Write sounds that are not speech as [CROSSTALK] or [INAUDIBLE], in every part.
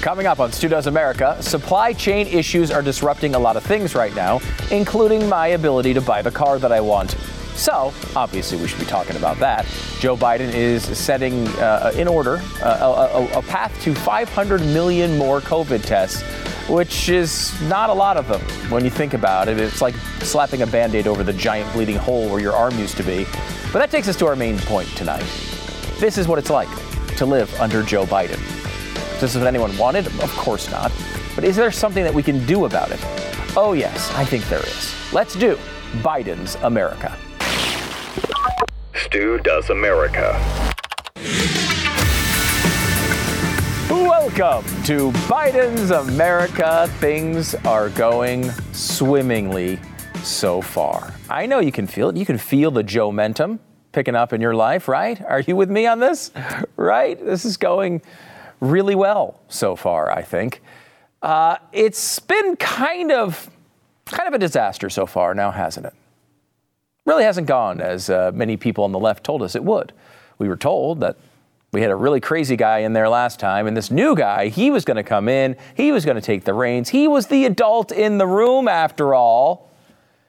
Coming up on Stu America, supply chain issues are disrupting a lot of things right now, including my ability to buy the car that I want. So, obviously, we should be talking about that. Joe Biden is setting uh, in order uh, a, a, path to 500 million more COVID tests, which is not a lot of them when you think about it. It's like slapping a band aid over the giant bleeding hole where your arm used to be. But that takes us to our main point tonight. This is what it's like to live under Joe Biden. This is what anyone wanted? Of course not. But is there something that we can do about it? Oh, yes, I think there is. Let's do Biden's America. Stu Does America. Welcome to Biden's America. Things are going swimmingly so far. I know you can feel it. You can feel the Joe momentum picking up in your life, right? Are you with me on this? Right? This is going really well so far, I think. Uh, it's been kind of kind of a disaster so far now, hasn't it? really hasn't gone as uh, many people on the left told us it would. We were told that we had a really crazy guy in there last time, and this new guy, he was going to come in, he was going to take the reins, he was the adult in the room after all,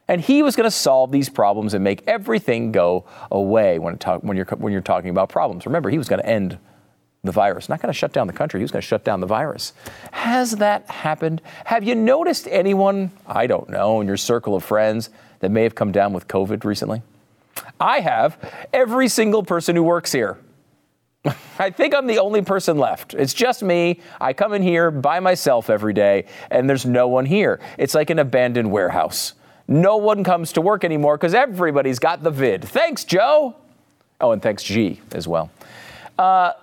and he was going to solve these problems and make everything go away when, talk, when, you're, when you're talking about problems. Remember, he was going to end the virus, not going to shut down the country, he was going to shut down the virus. Has that happened? Have you noticed anyone, I don't know, in your circle of friends that may have come down with COVID recently? I have. Every single person who works here. [LAUGHS] I think I'm the only person left. It's just me. I come in here by myself every day, and there's no one here. It's like an abandoned warehouse. No one comes to work anymore because everybody's got the vid. Thanks, Joe. Oh, and thanks, G, as well. Uh,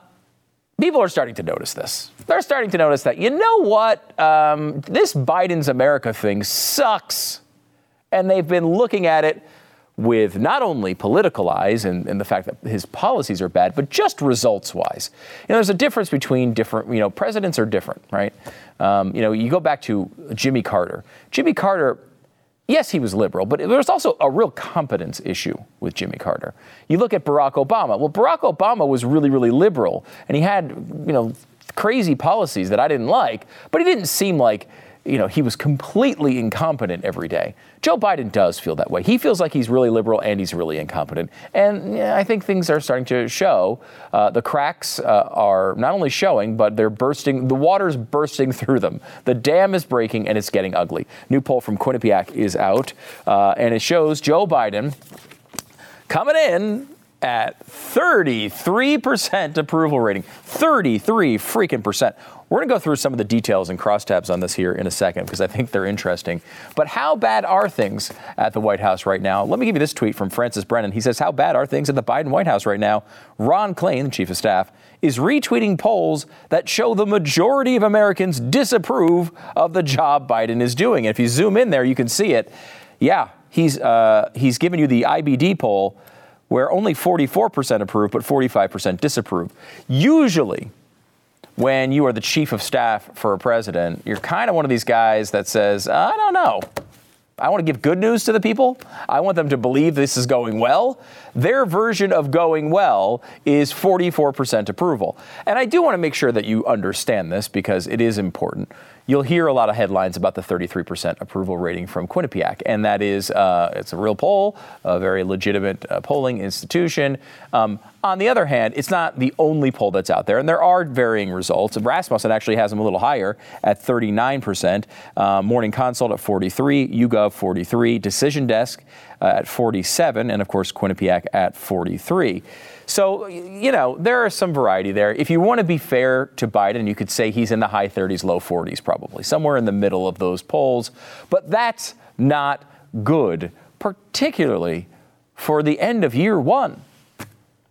people are starting to notice this. They're starting to notice that, you know what? Um, this Biden's America thing sucks and they've been looking at it with not only political eyes and, and, the fact that his policies are bad, but just results wise. You know, there's a difference between different, you know, presidents are different, right? Um, you know, you go back to Jimmy Carter. Jimmy Carter, yes, he was liberal, but there was also a real competence issue with Jimmy Carter. You look at Barack Obama. Well, Barack Obama was really, really liberal, and he had, you know, crazy policies that I didn't like, but he didn't seem like you know, he was completely incompetent every day. Joe Biden does feel that way. He feels like he's really liberal and he's really incompetent. And yeah, I think things are starting to show. Uh, the cracks uh, are not only showing, but they're bursting. The water's bursting [LAUGHS] through them. The dam is breaking and it's getting ugly. New poll from Quinnipiac is out, uh, and it shows Joe Biden coming in at 33% approval rating. 33 freaking percent. We're going to go through some of the details and crosstabs on this here in a second because I think they're interesting. But how bad are things at the White House right now? Let me give you this tweet from Francis Brennan. He says, How bad are things at the Biden White House right now? Ron Klain, the chief of staff, is retweeting polls that show the majority of Americans disapprove of the job Biden is doing. And if you zoom in there, you can see it. Yeah, he's, uh, he's given you the IBD poll where only 44% approve, but 45% disapprove. Usually, when you are the chief of staff for a president, you're kind of one of these guys that says, I don't know. I want to give good news to the people. I want them to believe this is going well. Their version of going well is 44% approval. And I do want to make sure that you understand this because it is important you'll hear a lot of headlines about the 33% approval rating from Quinnipiac, and that is uh, it's a real poll, a very legitimate uh, polling institution. Um, on the other hand, it's not the only poll that's out there, and there are varying results. Rasmussen actually has them a little higher at 39%, uh, Morning Consult at 43, YouGov 43, Decision Desk uh, at 47, and of course Quinnipiac at 43. So, you know, there is some variety there. If you want to be fair to Biden, you could say he's in the high 30s, low 40s, probably, somewhere in the middle of those polls. But that's not good, particularly for the end of year one.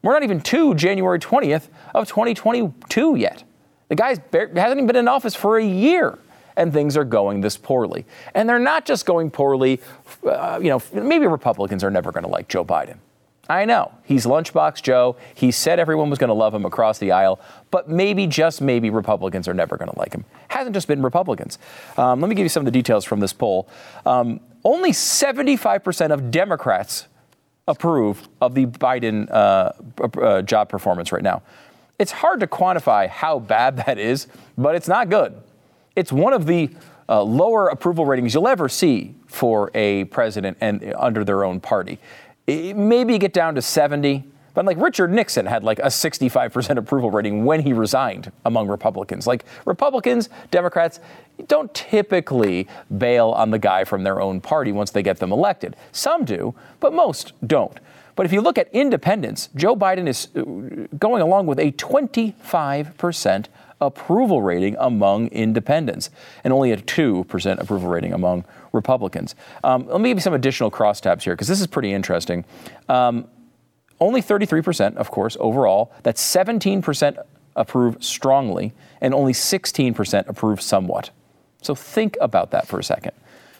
We're not even to January 20th of 2022 yet. The guy hasn't even been in office for a year and things are going this poorly. And they're not just going poorly, uh, you know, maybe Republicans are never going to like Joe Biden. I know. He's Lunchbox Joe. He said everyone was going to love him across the aisle, but maybe, just maybe, Republicans are never going to like him. Hasn't just been Republicans. Um, let me give you some of the details from this poll. Um, only 75% of Democrats approve of the Biden uh, uh, job performance right now. It's hard to quantify how bad [LAUGHS] that is, but it's not good. It's one of the uh, lower approval ratings you'll ever see for a president and under their own party. Maybe get down to 70, but like Richard Nixon had like a 65% approval rating when he resigned among Republicans. Like Republicans, Democrats don't typically bail on the guy from their own party once they get them elected. Some do, but most don't. But if you look at independents, Joe Biden is uh, going along with a 25% approval rating among independents and only a 2% approval rating among Republicans. Um, let me give you some additional crosstabs here because this is pretty interesting. Um, only 33%, of course, overall. That's 17% approve strongly, and only 16% approve somewhat. So think about that for a second.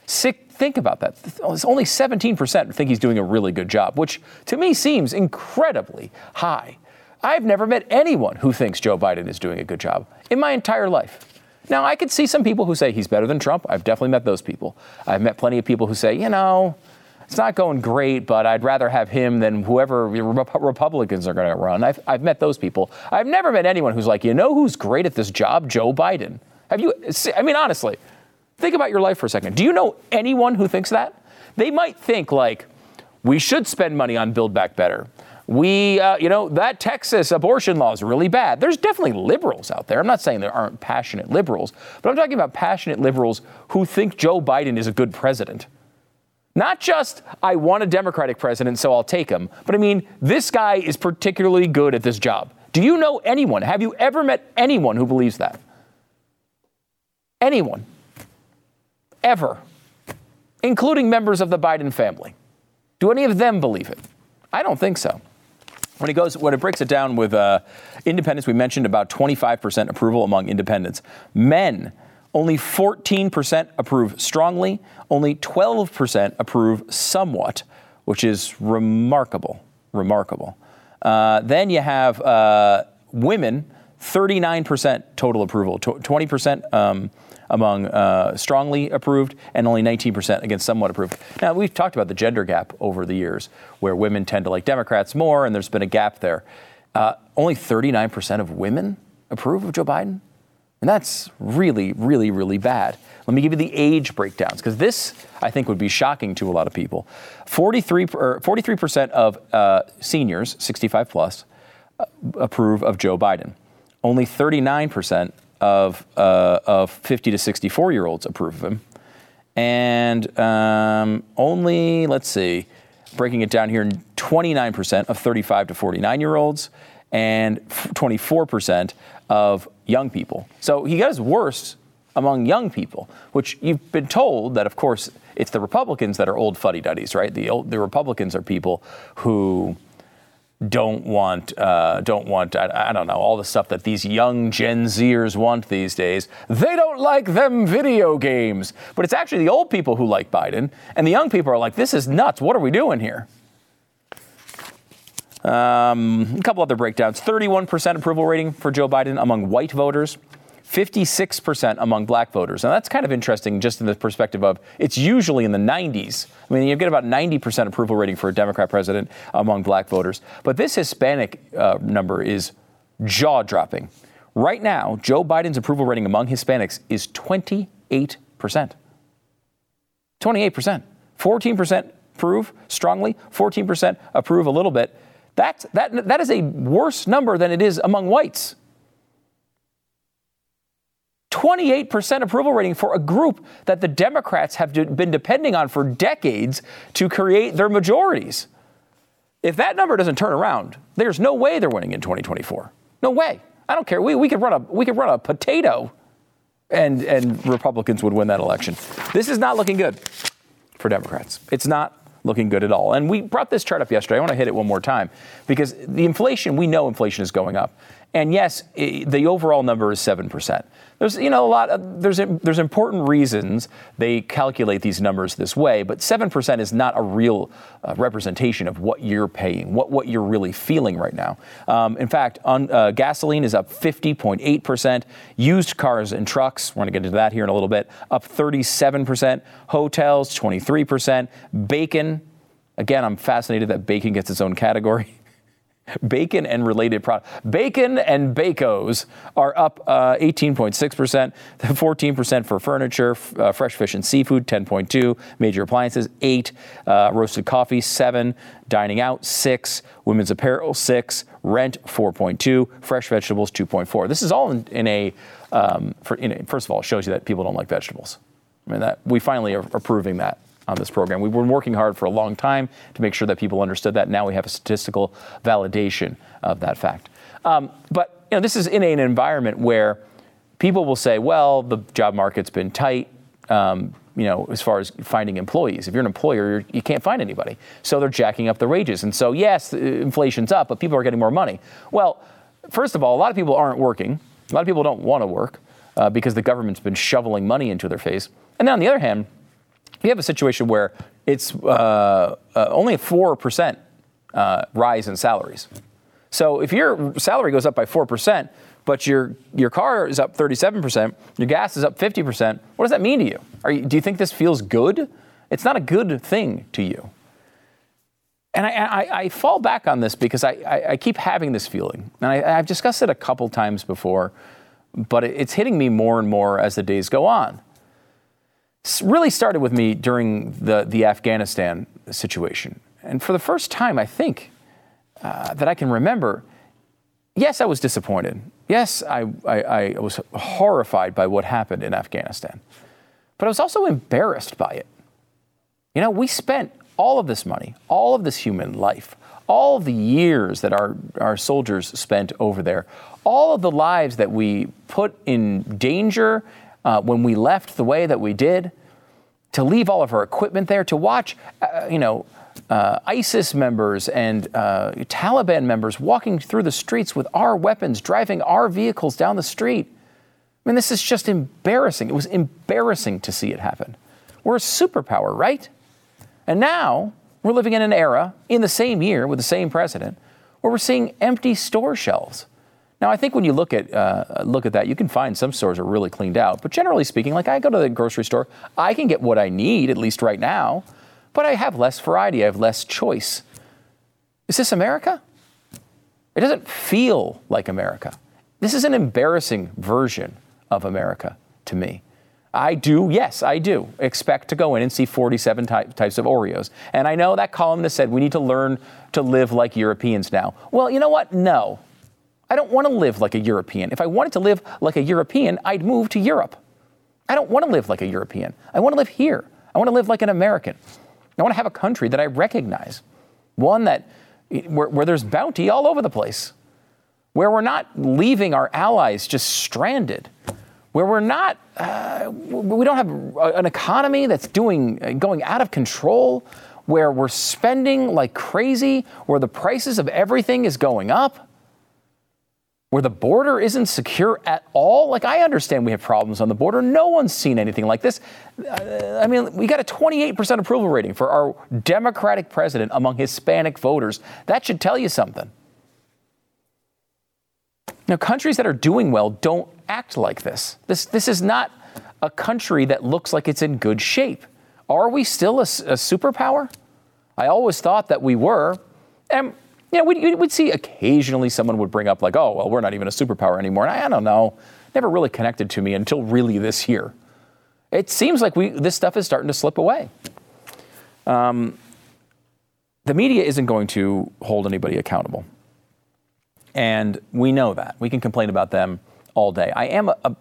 think about that. It's Only 17% think he's doing a really good job, which to me seems incredibly high. I've never met anyone who thinks Joe Biden is doing a good job in my entire life. Now, I could see some people who say he's better than Trump. I've definitely met those people. I've met plenty of people who say, you know, it's not going great, but I'd rather have him than whoever [LAUGHS] Republicans are going to run. I've, I've met those people. I've never met anyone who's like, you know who's great at this job? Joe Biden. Have you, I mean, honestly, think about your life for a second. Do you know anyone who thinks that? They might think, like, we should spend money on Build Back Better we, uh, you know, that Texas abortion law is really bad. There's definitely liberals out there. I'm not saying there aren't passionate liberals, but I'm talking about passionate liberals who think Joe Biden is a good president. Not just, I want a Democratic president, so I'll take him, but I mean, this guy is particularly good at this job. Do you know anyone? Have you ever met anyone who believes that? Anyone. Ever. Including members of the Biden family. Do any of them believe it? I don't think so. When it goes, when it breaks it down with uh, independents, we mentioned about 25% approval among independents. Men, only 14% approve strongly, only 12% approve somewhat, which is remarkable. Remarkable. Uh, then you have uh, women, 39% total approval, 20% um, among uh, strongly approved and only 19% against somewhat approved. Now, we've talked about the gender gap over the years where women tend to like Democrats more, and there's been a gap there. Uh, only 39% of women approve of Joe Biden. And that's really, really, really bad. Let me give you the age breakdowns, because this, I think, would be shocking to a lot of people. 43, 43% of uh, seniors, 65 plus, uh, approve of Joe Biden. Only 39% of, uh, of 50 to 64 year olds approve of him. And um, only, let's see, breaking it down here, 29% of 35 to 49 year olds and 24% of young people. So he got his worst among young people, which you've been told that, of course, it's the Republicans that are old fuddy duddies, right? The, old, the Republicans are people who don't want uh, don't want I, I, don't know all the stuff that these young Gen Zers want these days. They don't like them video games, but it's actually the old people who like Biden, and the young people are like, "This is nuts. What are we doing here?" Um, a couple other breakdowns: 31% approval rating for Joe Biden among white voters. 56% among black voters. Now, that's kind of interesting just in the perspective of it's usually in the 90s. I mean, you get about 90% approval rating for a Democrat president among black voters. But this Hispanic uh, number is jaw dropping. Right now, Joe Biden's approval rating among Hispanics is 28%. 28%. 14% approve strongly, 14% approve a little bit. That's, that, that is a worse number than it is among whites. 28% approval rating for a group that the Democrats have been depending on for decades to create their majorities. If that number doesn't turn around, there's no way they're winning in 2024. No way. I don't care. We, we could run a we could run a potato and and Republicans would win that election. This is not looking good for Democrats. It's not looking good at all. And we brought this chart up yesterday. I want to hit it one more time because the inflation, we know inflation is going up. And yes, the overall number is 7%. There's, you know, a lot of, there's, there's important reasons they calculate these numbers this way, but 7% is not a real uh, representation of what you're paying, what, what you're really feeling right now. Um, in fact, on, uh, gasoline is up 50.8%. Used cars and trucks, we're going to get into that here in a little bit, up 37%. Hotels, 23%. Bacon, again, I'm fascinated that bacon gets its own category. Bacon and related products. Bacon and Bac-Os are up uh, 18.6%, 14% for furniture, f- uh, fresh fish and seafood, 10.2, major appliances, 8, uh, roasted coffee, 7, dining out, 6, women's apparel, 6, rent, 4.2, fresh vegetables, 2.4. This is all in, in a, um, for, in a, first of all, it shows you that people don't like vegetables. I mean, that we finally are, are proving that on this program. We've been working hard for a long time to make sure that people understood that. Now we have a statistical validation of that fact. Um, but you know, this is in an environment where people will say, "Well, the job market's been tight." Um, you know, as far as finding employees. If you're an employer, you're, you can not find anybody. So they're jacking up the wages. And so, yes, inflation's up, but people are getting more money. Well, first of all, a lot of people aren't working. A lot of people don't want to work uh, because the government's been shoveling money into their face. And then on the other hand, you have a situation where it's uh, uh, only a 4% uh, rise in salaries. So if your salary goes up by 4%, but your, your car is up 37%, your gas is up 50%, what does that mean to you? you? Do you think this feels good? It's not a good thing to you. And I, I, I fall back on this because I, I, keep having this feeling. And I, have discussed it a couple times before, but it's hitting me more and more as the days go on really started with me during the, the Afghanistan situation. And for the first time, I think, uh, that I can remember, yes, I was disappointed. Yes, I, I, I was horrified by what happened in Afghanistan. But I was also embarrassed by it. You know, we spent all of this money, all of this human life, all of the years that our, our soldiers spent over there, all of the lives that we put in danger uh, when we left the way that we did, to leave all of our equipment there, to watch, uh, you know, uh, ISIS members and uh, Taliban members walking through the streets with our weapons, driving our vehicles down the street. I mean, this is just embarrassing. It was embarrassing to see it happen. We're a superpower, right? And now we're living in an era in the same year with the same president where we're seeing empty store shelves. Now, I think when you look at uh, look at that, you can find some stores are really cleaned out. But generally speaking, like I go to the grocery store, I can get what I need at least right now, but I have less variety. I have less choice. Is this America? It doesn't feel like America. This is an embarrassing version of America to me. I do, yes, I do expect to go in and see 47 ty- types of Oreos. And I know that columnist said we need to learn to live like Europeans now. Well, you know what? No, I don't want to live like a European. If I wanted to live like a European, I'd move to Europe. I don't want to live like a European. I want to live here. I want to live like an American. I want to have a country that I recognize, one that where, where there's bounty all over the place, where we're not leaving our allies just stranded, where we're not, uh, we don't have an economy that's doing going out of control, where we're spending like crazy, where the prices of everything is going up where the border isn't secure at all. Like, I understand we have problems on the border. No one's seen anything like this. Uh, I mean, we got a 28% approval rating for our Democratic president among Hispanic voters. That should tell you something. Now, countries that are doing well don't act like this. This, this is not a country that looks like it's in good shape. Are we still a, a superpower? I always thought that we were. And you know, we'd, we'd see occasionally someone would bring up, like, oh, well, we're not even a superpower anymore. And I, I don't know. Never really connected to me until really this year. It seems like we, this stuff is starting to slip away. Um, the media isn't going to hold anybody accountable. And we know that. We can complain about them all day. I am a, a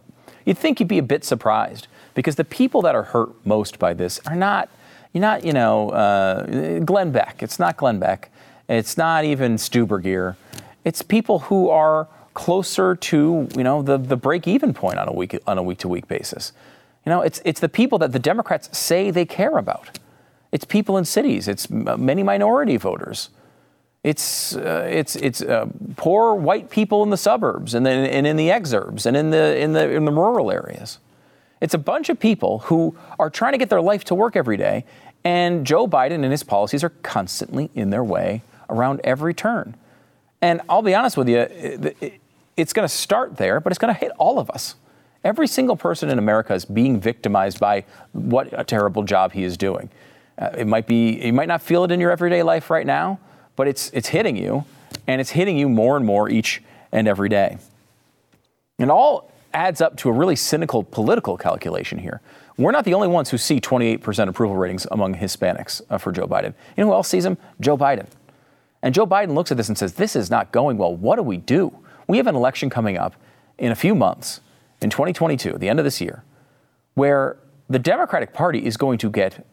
you'd think you'd be a bit surprised because the people that are hurt most by this are not, you're not, you know, uh, Glenn Beck. It's not Glenn Beck. It's not even Stu Burguiere. It's people who are closer to you know the, the break even point on a week on a week to week basis. You know, it's it's the people that the Democrats say they care about. It's people in cities. It's many minority voters. It's, uh, it's, it's uh, poor white people in the suburbs and, then, and in the exurbs and in the, in, the, in the rural areas. It's a bunch of people who are trying to get their life to work every day, and Joe Biden and his policies are constantly in their way around every turn. And I'll be honest with you, it's going to start there, but it's going to hit all of us. Every single person in America is being victimized by what a terrible job he is doing. Uh, it might be, you might not feel it in your everyday life right now, but it's, it's hitting you, and it's hitting you more and more each and every day. And all adds up to a really cynical political calculation here. We're not the only ones who see 28% approval ratings among Hispanics uh, for Joe Biden. You know who else sees him? Joe Biden. And Joe Biden looks at this and says, This is not going well. What do we do? We have an election coming up in a few months, in 2022, the end of this year, where the Democratic Party is going to get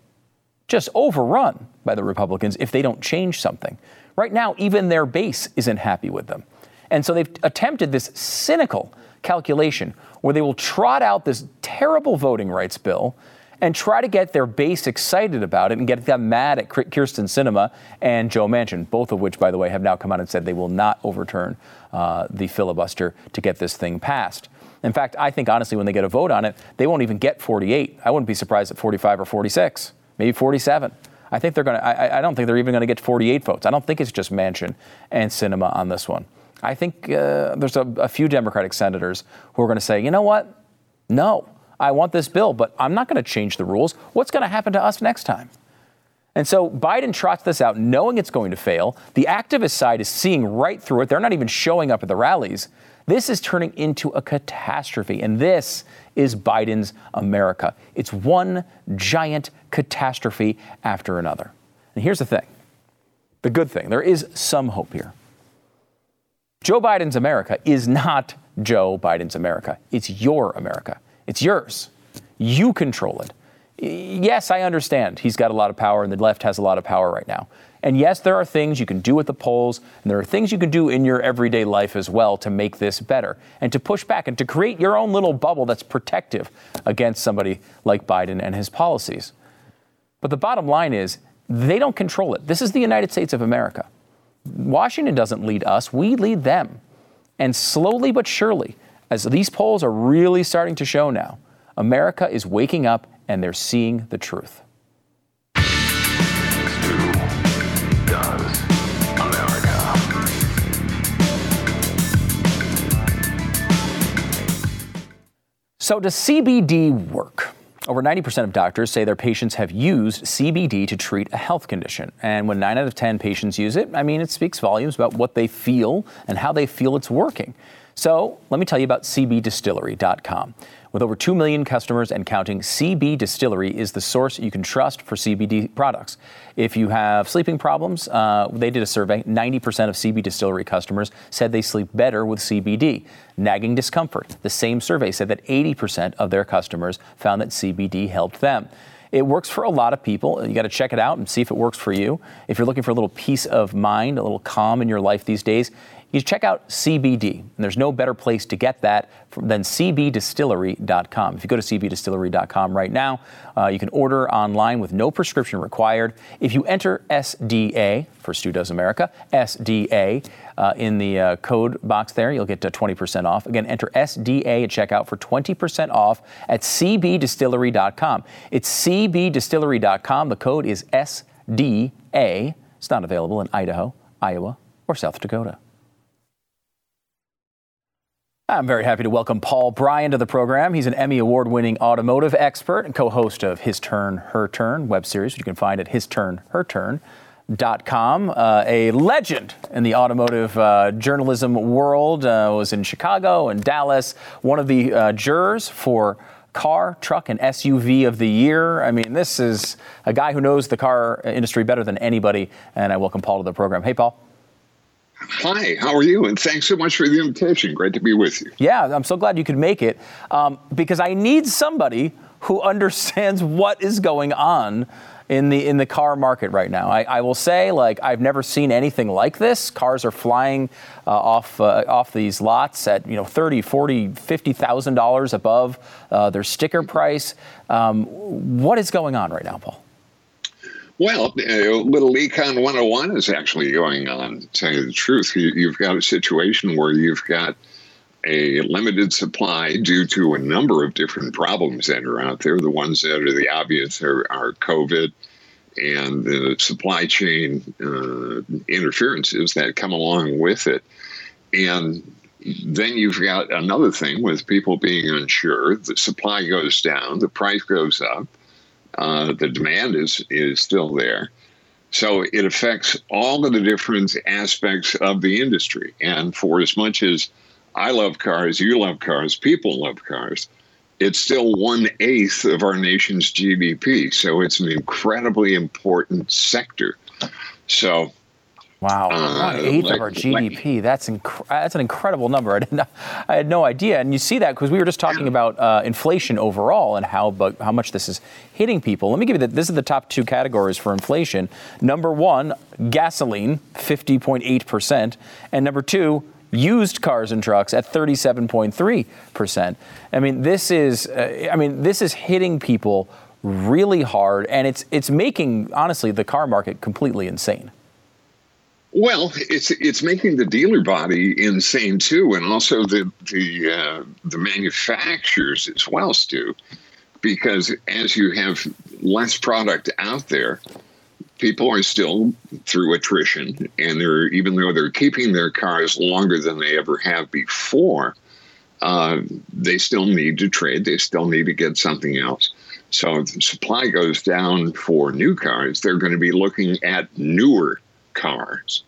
just overrun by the Republicans if they don't change something. Right now, even their base isn't happy with them. And so they've attempted this cynical calculation where they will trot out this terrible voting rights bill and try to get their base excited about it and get them mad at Kyrsten Sinema and Joe Manchin, both of which, by the way, have now come out and said they will not overturn uh, the filibuster to get this thing passed. In fact, I think honestly, when they get a vote on it, they won't even get 48. I wouldn't be surprised at 45 or 46, maybe 47. I think they're going to. I, don't think they're even going to get 48 votes. I don't think it's just Manchin and Cinema on this one. I think uh, there's a, a few Democratic senators who are going to say, you know what? No, I want this bill, but I'm not going to change the rules. What's going to happen to us next time? And so Biden trots this out knowing it's going to fail. The activist side is seeing right through it. They're not even showing up at the rallies. This is turning into a catastrophe. And this is Biden's America. It's one giant catastrophe after another. And here's the thing the good thing there is some hope here. Joe Biden's America is not Joe Biden's America. It's your America. It's yours. You control it. Yes, I understand he's got a lot of power and the left has a lot of power right now. And yes, there are things you can do with the polls, and there are things you can do in your everyday life as well to make this better and to push back and to create your own little bubble that's protective against somebody like Biden and his policies. But the bottom line is, they don't control it. This is the United States of America. Washington doesn't lead us, we lead them. And slowly but surely, as these polls are really starting to show now, America is waking up and they're seeing the truth. So, does CBD work? Over 90% of doctors say their patients have used CBD to treat a health condition. And when 9 out of 10 patients use it, I mean, it speaks volumes about what they feel and how they feel it's working. So, let me tell you about CBDistillery.com. With over 2 million customers and counting, CB Distillery is the source you can trust for CBD products. If you have sleeping problems, uh, they did a survey. 90% of CB Distillery customers said they sleep better with CBD. Nagging discomfort, the same survey said that 80% of their customers found that CBD helped them. It works for a lot of people. You got to check it out and see if it works for you. If you're looking for a little peace of mind, a little calm in your life these days, you check out CBD. And there's no better place to get that than cbdistillery.com. If you go to cbdistillery.com right now, uh, you can order online with no prescription required. If you enter SDA for Stu Does America, SDA uh, in the uh, code box there, you'll get 20% off. Again, enter SDA at checkout for 20% off at cbdistillery.com. It's cbdistillery.com. The code is SDA. It's not available in Idaho, Iowa, or South Dakota. I'm very happy to welcome Paul Brian to the program. He's an Emmy Award winning automotive expert and co host of His Turn, Her Turn web series, which you can find at histurnherturn.com. Uh, a legend in the automotive uh, journalism world, uh, was in Chicago and Dallas, one of the uh, jurors for car, truck, and SUV of the year. I mean, this is a guy who knows the car industry better than anybody, and I welcome Paul to the program. Hey, Paul. Hi, how are you? And thanks so much for the invitation. Great to be with you. Yeah, I'm so glad you could make it um, because I need somebody who [LAUGHS] understands what is going on in the in the car market right now. I, I will say, like, I've never seen anything like this. Cars are flying uh, off uh, off these lots at you know 30, 40, 50 thousand dollars above uh, their sticker price. Um, what is going on right now, Paul? Well, uh, little Econ 101 is actually going on. To tell you the truth, you, you've got a situation where you've got a limited supply due to a number of different problems that are out there. The ones that are the obvious are, are COVID and the supply chain uh, interferences that come along with it. And then you've got another thing with people being unsure. The supply goes down, the price goes up, uh, the demand is is still there. So it affects all of the different aspects of the industry. And for as much as I love cars, you love cars, people love cars, it's still one eighth of our nation's GDP. So it's an incredibly important sector. So Wow, one eighth like, of our GDP. Like, that's inc- that's an incredible number. I didn't, I had no idea. And you see that because we were just talking about uh, inflation overall and how how much this is hitting people. Let me give you the, this is the top two categories for inflation. Number one, gasoline, fifty point eight percent, and number two, used cars and trucks at 37.3%. I mean, this is uh, I mean, this is hitting people really hard and it's it's making honestly the car market completely insane. Well, it's it's making the dealer body insane too, and also the the uh, the manufacturers as well, Stu, because as you have less product out there, people are still through attrition, and they're even though they're keeping their cars longer than they ever have before, uh, they still need to trade. They still need to get something else. So if the supply goes down for new cars, they're going to be looking at newer cars.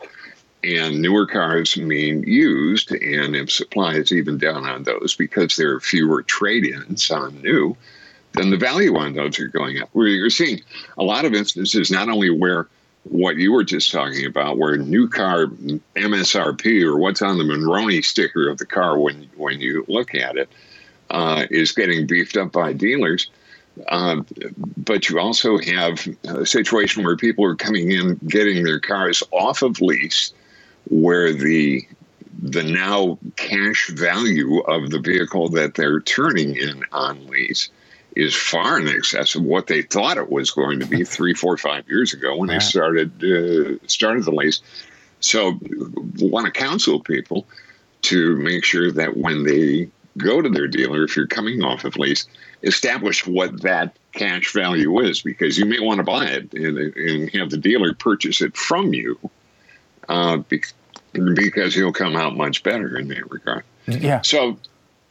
And newer cars mean used, and if supply is even down on those because there are fewer trade ins on new, then the value on those are going up. We're seeing a lot of instances not only where what you were just talking about, where new car MSRP or what's on the Monroney sticker of the car when when you look at it uh, is getting beefed up by dealers. Um, but you also have a situation where people are coming in, getting their cars off of lease, where the the now cash value of the vehicle that they're turning in on lease is far in excess of what they thought it was going to be [LAUGHS] three, four, five years ago when they started uh, started the lease. So, want to counsel people to make sure that when they go to their dealer, if you're coming off of lease, establish what that cash value is because you may want to buy it and, and have the dealer purchase it from you uh, because he'll come out much better in that regard. Yeah. So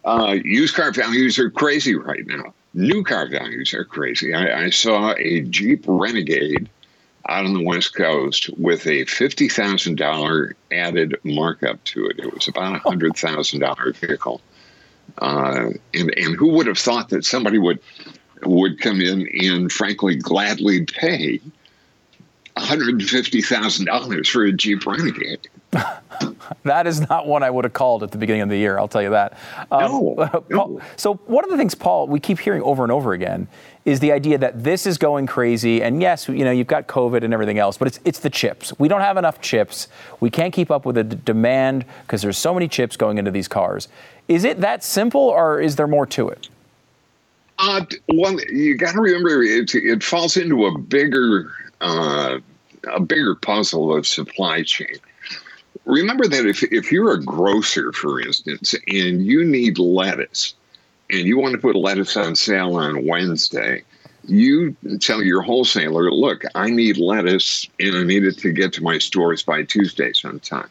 uh, used car values are crazy right now. New car values are crazy. I, I saw a Jeep Renegade out on the West Coast with a $50,000 added markup to it. It was about a $100,000 vehicle. Uh, and and who would have thought that somebody would would come in and frankly gladly pay $150,000 for a Jeep Renegade. [LAUGHS] that is not one I would have called at the beginning of the year. I'll tell you that. Um, no, [LAUGHS] Paul, So one of the things, Paul, we keep hearing over and over again is the idea that this is going crazy. And yes, you know, you've got COVID and everything else, but it's it's the chips. We don't have enough chips. We can't keep up with the d- demand because there's so many chips going into these cars. Is it that simple, or is there more to it? Uh, one, you got to remember it, it falls into a bigger uh, a bigger puzzle of supply chain. Remember that if if you're a grocer, for instance, and you need lettuce, and you want to put lettuce on sale on Wednesday, you tell your wholesaler, "Look, I need lettuce, and I need it to get to my stores by Tuesday sometime."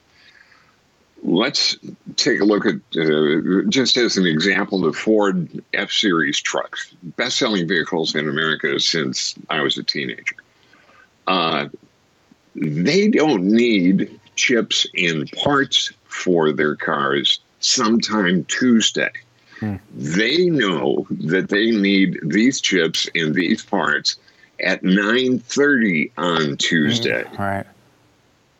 let's take a look at uh, just as an example the Ford F Series trucks, best selling vehicles in America since I was a teenager. Uh, they don't need chips in parts for their cars sometime Tuesday. Hmm. They know that they need these chips and these parts at 9:30 on Tuesday. Mm, right.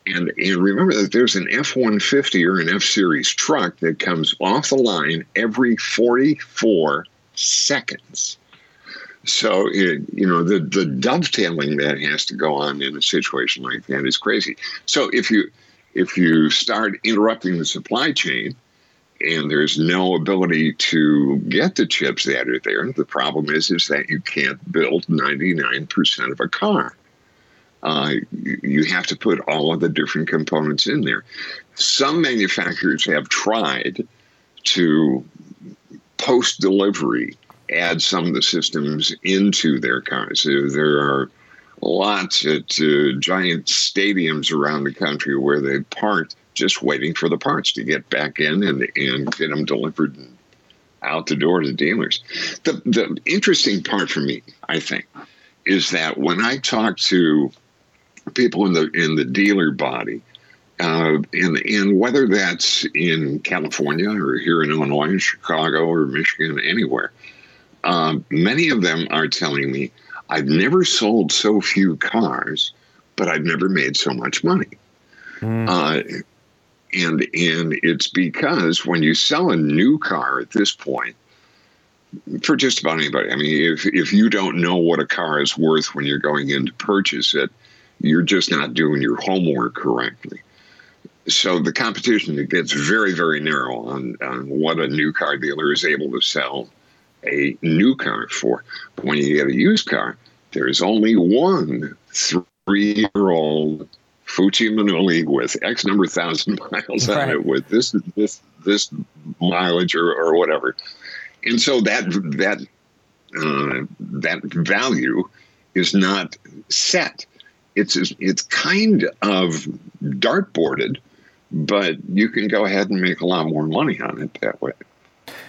And, and remember that there's an F 150 or an F Series truck that comes off the line every 44 seconds. So, it, you know, the, the dovetailing that has to go on in a situation like that is crazy. So, if you if you start interrupting the supply chain and there's no ability to get the chips that are there, the problem is is that you can't build 99% of a car. uh, you have to put all of the different components in there. Some manufacturers have tried to post delivery add some of the systems into their cars. There are lots at uh, giant stadiums around the country where they park just waiting for the parts to get back in and, and get them delivered out the door to dealers. The, the interesting part for me, I think, is that when I talk to people in the in the dealer body, uh, and and whether that's in California or here in Illinois, Chicago or Michigan, anywhere, um, many of them are telling me, "I've never sold so few cars, but I've never made so much money." Mm. Uh, and and it's because when you sell a new car at this point for just about anybody i mean if if you don't know what a car is worth when you're going in to purchase it you're just not doing your homework correctly so the competition gets very very narrow on, on what a new car dealer is able to sell a new car for but when you get a used car there's only one three year old Fuji Manuli with X number of thousand miles right. on it with this this this mileage or, or whatever. And so that that uh, that value is not set. It's it's kind of dartboarded, but you can go ahead and make a lot more money on it that way.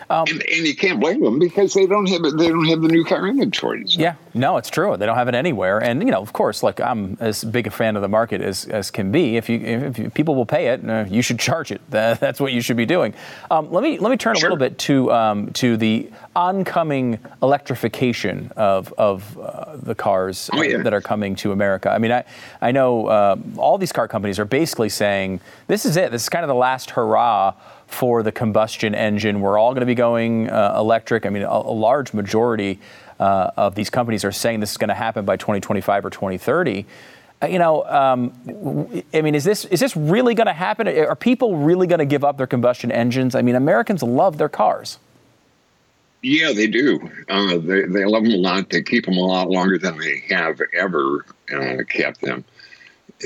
Um, and, and, you can't blame them because they don't have they don't have the new car inventory. So. Yeah, no, it's true. They don't have it anywhere. And you know, of course, like I'm as big a fan of the market as, as can be. If you if you, people will pay it, uh, you should charge it. [LAUGHS] That, that's what you should be doing. Um, let me let me turn sure. a little bit to um, to the oncoming electrification of of uh, the cars oh, yeah. that are coming to America. I mean, I I know uh, all these car companies are basically saying this is it. This is kind of the last hurrah for the combustion engine. We're all going to be going uh, electric. I mean, a, a large majority uh, of these companies are saying this is going to happen by 2025 or 2030. Uh, you know, um, I mean, is this is this really going to happen? Are people really going to give up their combustion engines? I mean, Americans love their cars. Yeah, they do. Uh, they, they love them a lot. They keep them a lot longer than they have ever uh, kept them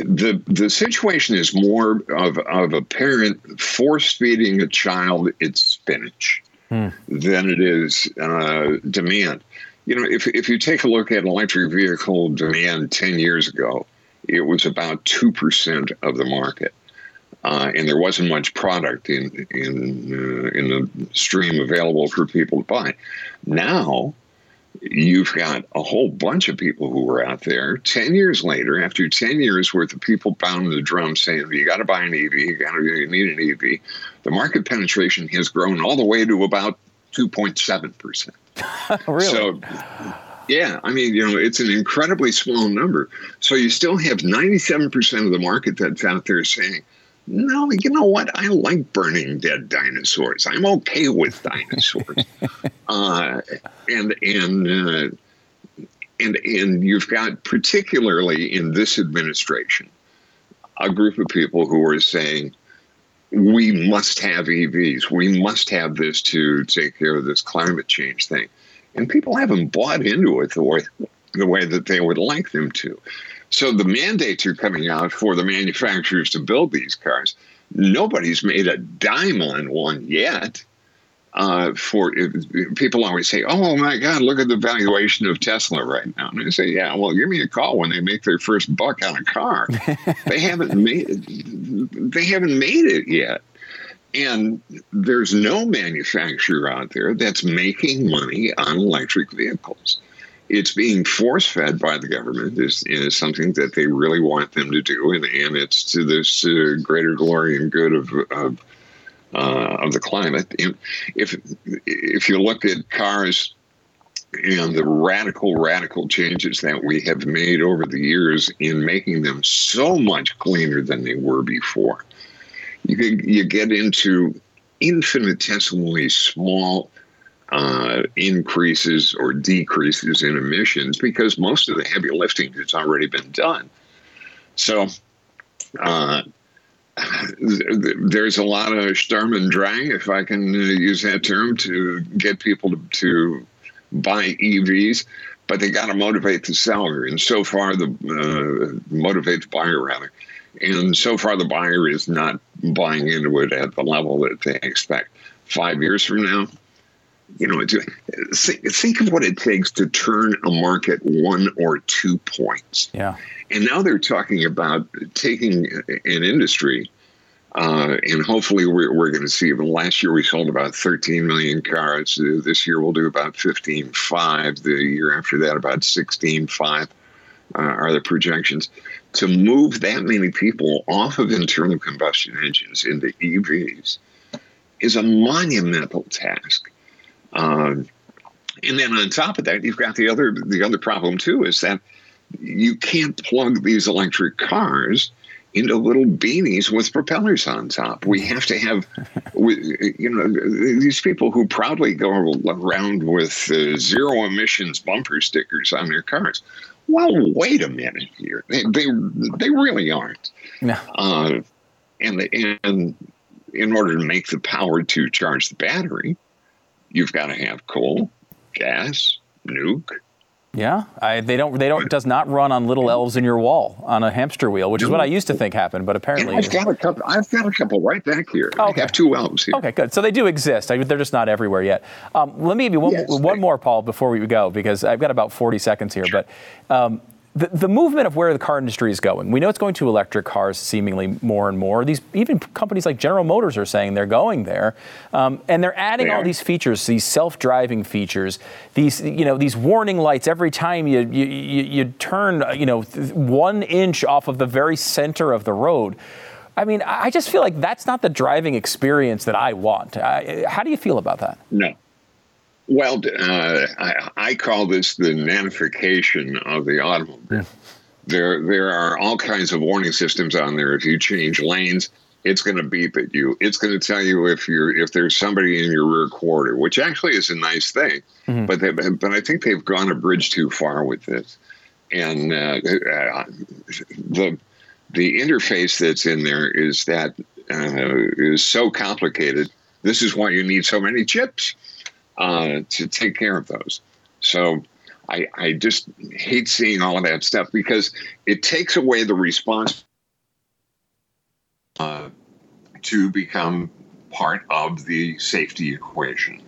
the the situation is more of of a parent force feeding a child its spinach hmm. than it is uh, demand. You know, if if you take a look at electric vehicle demand ten years ago, it was about two percent of the market, uh, and there wasn't much product in in uh, in the stream available for people to buy. Now you've got a whole bunch of people who were out there. 10 years later after 10 years worth of people pounding the drum saying you got to buy an ev you got to you need an ev the market penetration has grown all the way to about 2.7% [LAUGHS] really? so yeah i mean you know it's an incredibly small number. So you still have 97% of the market that's out there saying no, you know what? I like burning dead dinosaurs. I'm okay with [LAUGHS] dinosaurs. uh, and and uh, and and you've got particularly in this administration a group of people who are saying we must have EVs. We must have this to take care of this climate change thing. And people haven't bought into it the way the way that they would like them to. So the mandates are coming out for the manufacturers to build these cars. Nobody's made a dime on one yet. Uh, for people always say, "Oh my God, look at the valuation of Tesla right now," and I say, "Yeah, well, give me a call when they make their first buck on a car. [LAUGHS] they haven't made it, they haven't made it yet." And there's no manufacturer out there that's making money on electric vehicles it's being force fed by the government is, is something that they really want them to do, and, and it's to this uh, greater glory and good of of, uh, of the climate. And if if you look at cars and the radical radical changes that we have made over the years in making them so much cleaner than they were before, you you get into infinitesimally small uh, increases or decreases in emissions because most of the heavy lifting has already been done. So uh, there's a lot of Sturm und Drang, if I can uh, use that term, to get people to, to buy EVs. but they got to motivate the seller, and so far the uh, motivate the buyer rather, and so far the buyer is not buying into it at the level that they expect. Five years from now, you know, think of what it takes to turn a market one or two points. Yeah. And now they're talking about taking an industry, uh, and hopefully we're, we're going to see. Even last year we sold about 13 million cars. This year we'll do about 15.5. The year after that about 16.5 uh, are the projections. To move that many people off of internal combustion engines into EVs is a monumental task. Um, and then on top of that, you've got the other the other problem too is that you can't plug these electric cars into little beanies with propellers on top. We have to have, [LAUGHS] you know, these people who proudly go around with uh, zero emissions bumper stickers on their cars. Well, wait a minute here. They they, they really aren't. No. Uh, and and in order to make the power to charge the battery, you've got to have coal, gas, nuke. Yeah, I, they don't. They don't. Does not run on little elves in your wall on a hamster wheel, which is what I used to think happened, but apparently and I've got a couple. I've got a couple right back here. Okay. I have two elves here. Okay, good. So they do exist. I, they're just not everywhere yet. Um, let me give you one, yes, one more, Paul, before we go, because I've got about 40 seconds here. But um, the, the movement of where the car industry is going. We know it's going to electric cars seemingly more and more. These even companies like General Motors are saying they're going there, um, and they're adding they all these features, these self-driving features, these you know these warning lights every time you you, you, you turn you know one inch off of the very center of the road. I mean, I just feel like that's not the driving experience that I want. I, how do you feel about that? No, well, uh, I, I, call this the nanification of the automobile. Yeah. There, there are all kinds of warning systems on there. If you change lanes, it's going to beep at you. It's going to tell you if you're if there's somebody in your rear quarter, which actually is a nice thing. Mm-hmm. But they, but I think they've gone a bridge too far with this, and uh, uh, the the interface that's in there is that uh, is so complicated. This is why you need so many chips uh, to take care of those. So I, I just hate seeing all of that stuff because it takes away the response uh, to become part of the safety equation.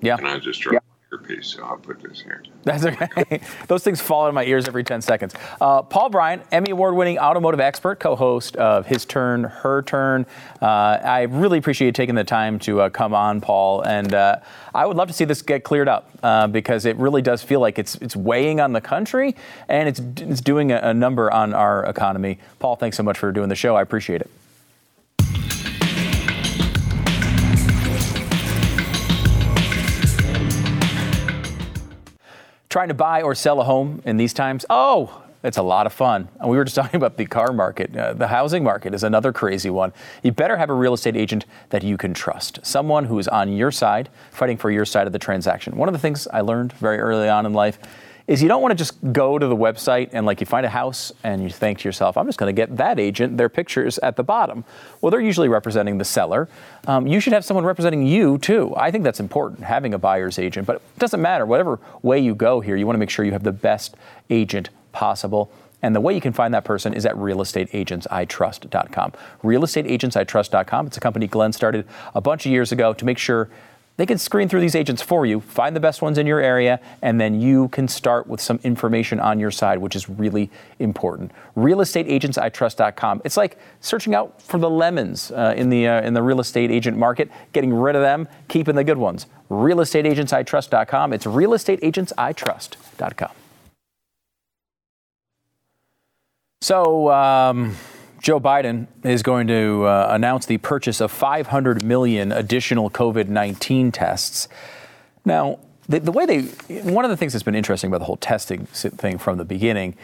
Yeah. And I just dropped yeah. Earpiece, so I'll put this here. That's okay. [LAUGHS] Those things fall in my ears every 10 seconds. Uh, Paul Brian, Emmy Award winning automotive expert, co host of His Turn, Her Turn. Uh, I really appreciate you taking the time to uh, come on, Paul. And uh, I would love to see this get cleared up uh, because it really does feel like it's, it's weighing on the country and it's, it's doing a, a number on our economy. Paul, thanks so much for doing the show. I appreciate it. Trying to buy or sell a home in these times? Oh, it's a lot of fun. And we were just [LAUGHS] talking about the car market. Uh, the housing market is another crazy one. You better have a real estate agent that you can trust, someone who is on your side, fighting for your side of the transaction. One of the things I learned very early on in life is you don't want to just go to the website and like you find a house and you think to yourself, I'm just going to get that agent, their pictures at the bottom. Well, they're usually representing the seller. Um, you should have someone representing you too. I think that's important, having a buyer's agent, but it doesn't matter. Whatever way you go here, you want to make sure you have the best agent possible. And the way you can find that person is at realestateagentsitrust.com. Realestateagentsitrust.com. It's a company Glenn started a bunch of years ago to make sure they can screen through these agents for you, find the best ones in your area, and then you can start with some information on your side, which is really important. RealestateAgentsITrust.com. It's like searching out for the lemons uh, in the uh, in the real estate agent market, getting rid of them, keeping the good ones. RealestateAgentsITrust.com. It's RealestateAgentsITrust.com. So. Um, Joe Biden is going to uh, announce the purchase of 500 million additional COVID 19 tests. Now, the, the, way they, one of the things that's been interesting about the whole testing thing from the beginning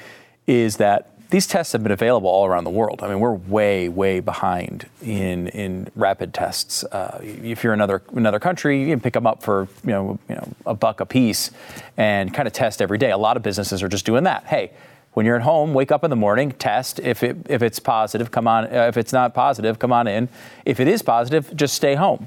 is that these tests have been available all around the world. I mean, we're way, way behind in in rapid tests. Uh, if you're another another country, you can pick them up for you know you know a buck a piece, and kind of test every day. A lot of businesses are just doing that. Hey, when you're at home, wake up in the morning, test. If it if it's positive, come on. Uh, if it's not positive, come on in. If it is positive, just stay home.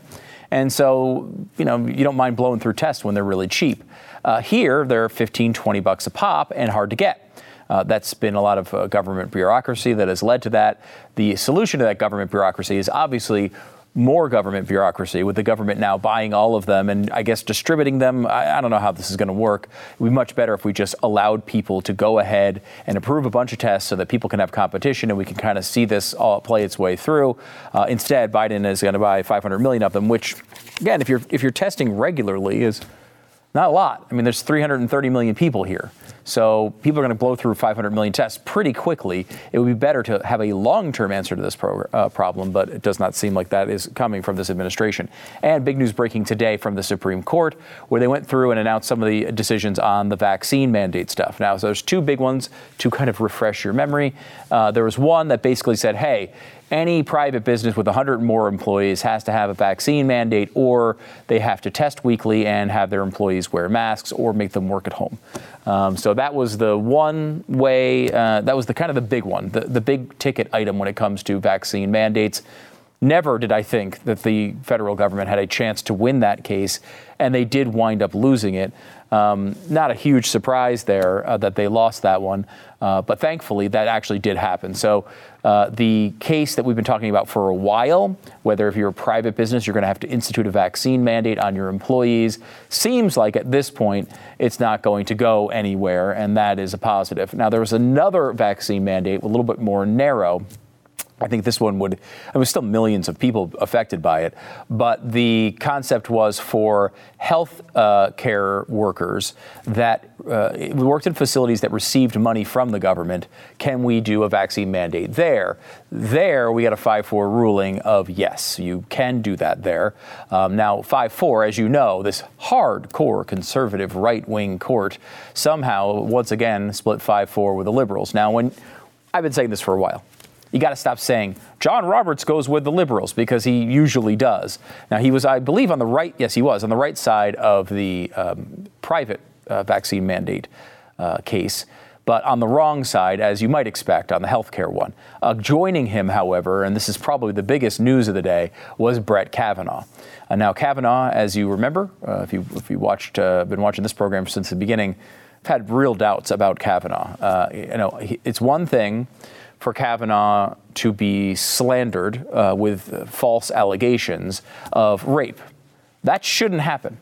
And so, you know, you don't mind blowing through tests when they're really cheap. Uh, here, they're 15, 20 bucks a pop and hard to get. Uh, that's been a lot of uh, government bureaucracy that has led to that. The solution to that government bureaucracy is obviously more government bureaucracy, with the government now buying all of them and I guess distributing them. I, I don't know how this is going to work. It would be much better if we just allowed people to go ahead and approve a bunch of tests so that people can have competition and we can kind of see this all play its way through. Uh, instead, Biden is going to buy 500 million of them, which, again, if you're if you're testing regularly, is not a lot. I mean, there's 330 million people here. So people are going to blow through 500 million tests pretty quickly. It would be better to have a long-term answer to this pro- uh, problem, but it does not seem like that is coming from this administration. And big news breaking today from the Supreme Court, where they went through and announced some of the decisions on the vaccine mandate stuff. Now, so there's two big ones to kind of refresh your memory. Uh, there was one that basically said, hey, any private business with 100 more employees has to have a vaccine mandate or they have to test weekly and have their employees wear masks or make them work at home. Um, so that was the one way, uh, that was the kind of the big one, the, the big ticket item when it comes to vaccine mandates. Never did I think that the federal government had a chance to win that case, and they did wind up losing it. Um, not a huge surprise there uh, that they lost that one, uh, but thankfully that actually did happen. So uh, the case that we've been talking about for a while, whether if you're a private business, you're going to have to institute a vaccine mandate on your employees, seems like at this point it's not going to go anywhere, and that is a positive. Now there was another vaccine mandate, a little bit more narrow I think this one would, there was still millions of people affected by it, but the concept was for health uh, care workers that uh, worked in facilities that received money from the government. Can we do a vaccine mandate there? There, we got a 5 4 ruling of yes, you can do that there. Um, now, 5 4, as you know, this hardcore conservative right wing court somehow, once again, split 5 4 with the liberals. Now, when I've been saying this for a while you got to stop saying John Roberts goes with the liberals because he usually does. Now, he was, I believe, on the right, yes, he was, on the right side of the um, private uh, vaccine mandate uh, case, but on the wrong side, as you might expect, on the healthcare one. Uh, joining him, however, and this is probably the biggest news of the day, was Brett Kavanaugh. Uh, now, Kavanaugh, as you remember, uh, if, you, if you watched, uh, been watching this program since the beginning, I've had real doubts about Kavanaugh. you know, it's one thing for Kavanaugh to be slandered uh, with false allegations of rape. That shouldn't happen.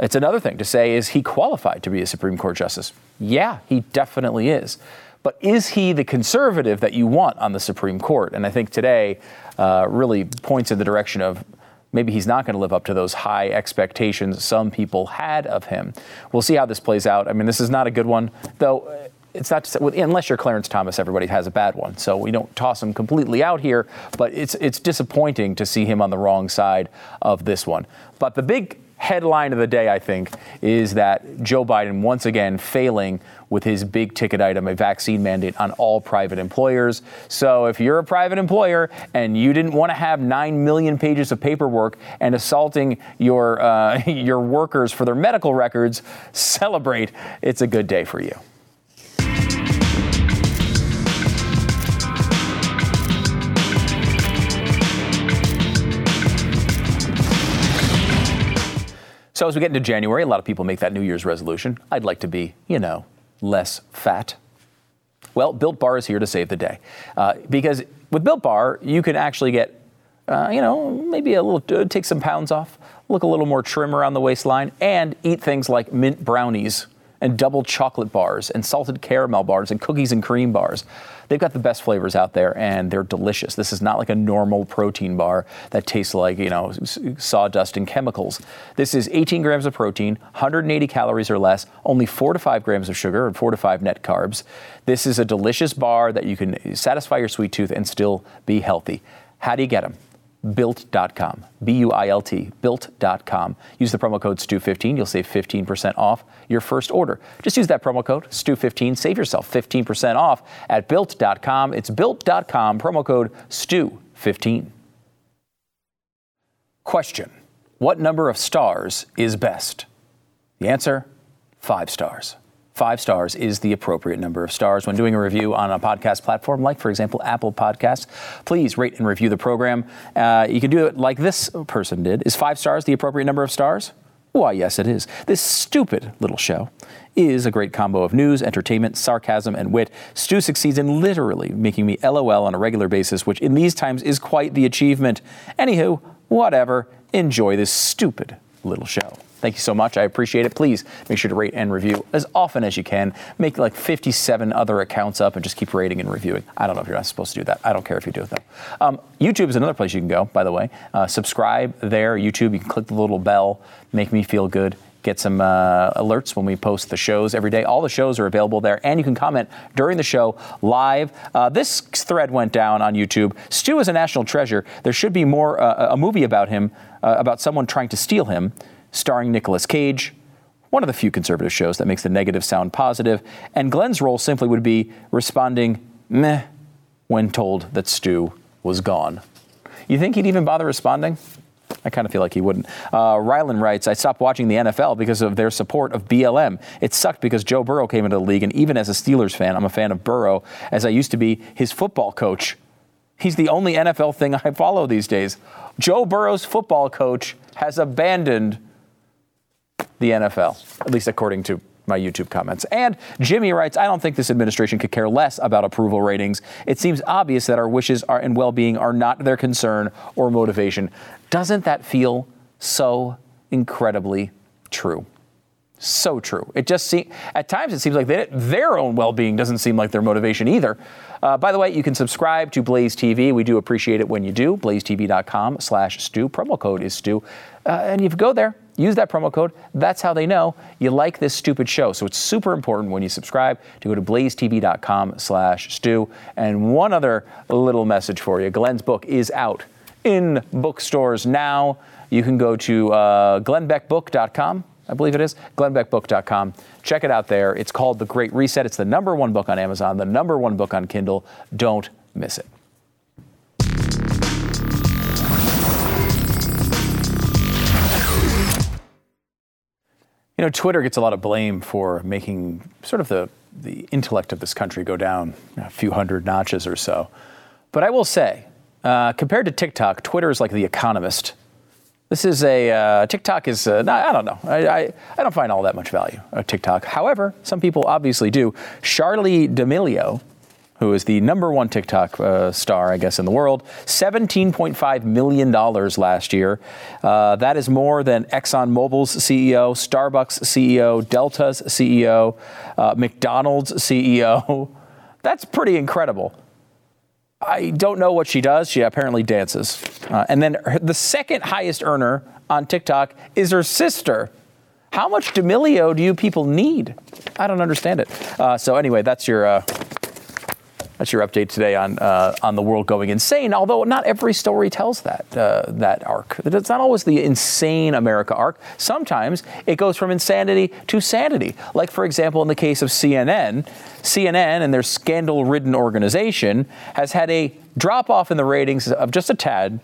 It's another thing to say, is he qualified to be a Supreme Court justice? Yeah, he definitely is. But is he the conservative that you want on the Supreme Court? And I think today uh, really points in the direction of maybe he's not going to live up to those high expectations some people had of him. We'll see how this plays out. I mean, this is not a good one, though it's not to, unless you're Clarence Thomas, everybody has a bad one. So we don't toss him completely out here, but it's it's disappointing to see him on the wrong side of this one. But the big headline of the day, I think, is that Joe Biden once again failing with his big ticket item, a vaccine mandate on all private employers. So if you're a private employer and you didn't want to have nine million pages of paperwork and assaulting your uh, [LAUGHS] your workers for their medical records, [LAUGHS] celebrate. It's a good day for you. So as we get into January, a lot of people make that New Year's resolution. I'd like to be, you know, less fat. Well, Built Bar is here to save the day. Uh, because with Built Bar, you can actually get, uh, you know, maybe a little, uh, take some pounds off, look a little more trim around the waistline, and eat things like mint brownies and double chocolate bars and salted caramel bars and cookies and cream bars. They've got the best flavors out there and they're delicious. This is not like a normal protein bar that tastes like, you know, sawdust and chemicals. This is 18 grams of protein, 180 calories or less, only 4 to 5 grams of sugar and 4 to 5 net carbs. This is a delicious bar that you can satisfy your sweet tooth and still be healthy. How do you get them? built.com. B U I L T, built.com. Use the promo code STU15. You'll save 15% off your first order. Just use that promo code STU15. Save yourself 15% off at built.com. It's built.com, promo code STU15. Question What number of stars is best? The answer five stars. Five stars is the appropriate number of stars. When doing a review on a podcast platform, like, for example, Apple Podcasts, please rate and review the program. Uh, you can do it like this person did. Is five stars the appropriate number of stars? Why, yes, it is. This stupid little show is a great combo of news, entertainment, sarcasm, and wit. Stu succeeds in literally making me LOL on a regular basis, which in these times is quite the achievement. Anywho, whatever. Enjoy this stupid little show. Thank you so much. I appreciate it. Please make sure to rate and review as often as you can. Make like 57 other accounts up and just keep rating and reviewing. I don't know if you're not supposed to do that. I don't care if you do it though. Um, YouTube is another place you can go, by the way. Uh, subscribe there, YouTube. You can click the little bell, make me feel good get some uh, alerts when we post the shows every day. All the shows are available there, and you can comment during the show live. Uh, this thread went down on YouTube. Stu is a national treasure. There should be more uh, a movie about him, uh, about someone trying to steal him starring Nicolas Cage, one of the few conservative shows that makes the negative sound positive, and Glenn's role simply would be responding meh when told that Stu was gone. You think he'd even bother responding? I kind of feel like he wouldn't. Uh, Rylan writes, I stopped watching the NFL because of their support of BLM. It sucked because Joe Burrow came into the league, and even as a Steelers fan, I'm a fan of Burrow, as I used to be his football coach. He's the only NFL thing I follow these days. Joe Burrow's football coach has abandoned the NFL, at least according to my YouTube comments. And Jimmy writes, I don't think this administration could care less about approval ratings. It seems obvious that our wishes are, and well being are not their concern or motivation. Doesn't that feel so incredibly true? So true. It just seems, at times it seems like they, their own well being doesn't seem like their motivation either. Uh, by the way, you can subscribe to Blaze TV. We do appreciate it when you do. BlazeTV.com slash Stu. Promo code is Stu. Uh, and if you go there, use that promo code. That's how they know you like this stupid show. So it's super important when you subscribe to go to blazetv.com slash Stu. And one other little message for you. Glenn's book is out in bookstores now. You can go to uh, glennbeckbook.com. I believe it is, glennbeckbook.com. Check it out there. It's called The Great Reset. It's the number one book on Amazon, the number one book on Kindle. Don't miss it. You know, Twitter gets a lot of blame for making sort of the, the intellect of this country go down a few hundred notches or so. But I will say, uh, compared to TikTok, Twitter is like the economist. This is a uh, TikTok is uh, I don't know I, I, I, don't find all that much value of TikTok. However, some people obviously do. Charli D'Amelio, who is the number one TikTok uh, star, I guess, in the world. $17.5 million last year. Uh, that is more than ExxonMobil's CEO, Starbucks CEO, Delta's CEO, uh, McDonald's CEO. [LAUGHS] That's pretty incredible. I don't know what she does. She apparently dances. Uh, and then her, the second highest earner on TikTok is her sister. How much D'Amelio do you people need? I don't understand it. Uh, so anyway, that's your uh, that's your update today on uh, on the world going insane. Although not every story tells that uh, that arc. It's not always the insane America arc. Sometimes it goes from insanity to sanity. Like for example, in the case of CNN, CNN and their scandal-ridden organization has had a drop off in the ratings of just a tad.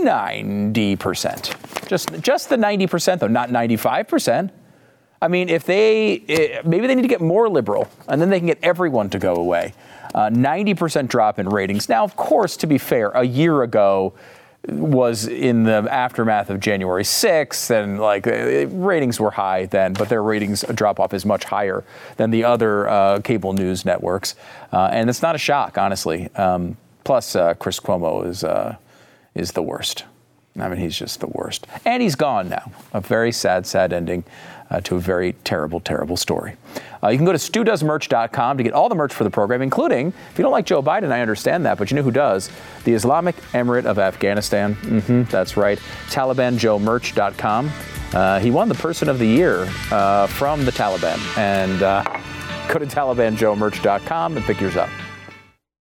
90%. Just just the 90% though, not 95%. I mean, if they eh, maybe they need to get more liberal, and then they can get everyone to go away. Uh, 90% drop in ratings. Now, of course, to be fair, a year ago was in the aftermath of January 6th, and like uh, ratings were high then, but their ratings drop off is much higher than the other uh, cable news networks, uh, and it's not a shock, honestly. Um, plus, uh, Chris Cuomo is uh, is the worst. I mean, he's just the worst, and he's gone now. A very sad, sad ending uh, to a very terrible, terrible story. Uh, you can go to studoesmerch.com to get all the merch for the program, including, if you don't like Joe Biden, I understand that, but you know who does? The Islamic Emirate of Afghanistan. Mm-hmm, that's right. TalibanJoeMerch.com. Uh, he won the Person of the Year uh, from the Taliban. And uh, go to TalibanJoeMerch.com and pick yours up.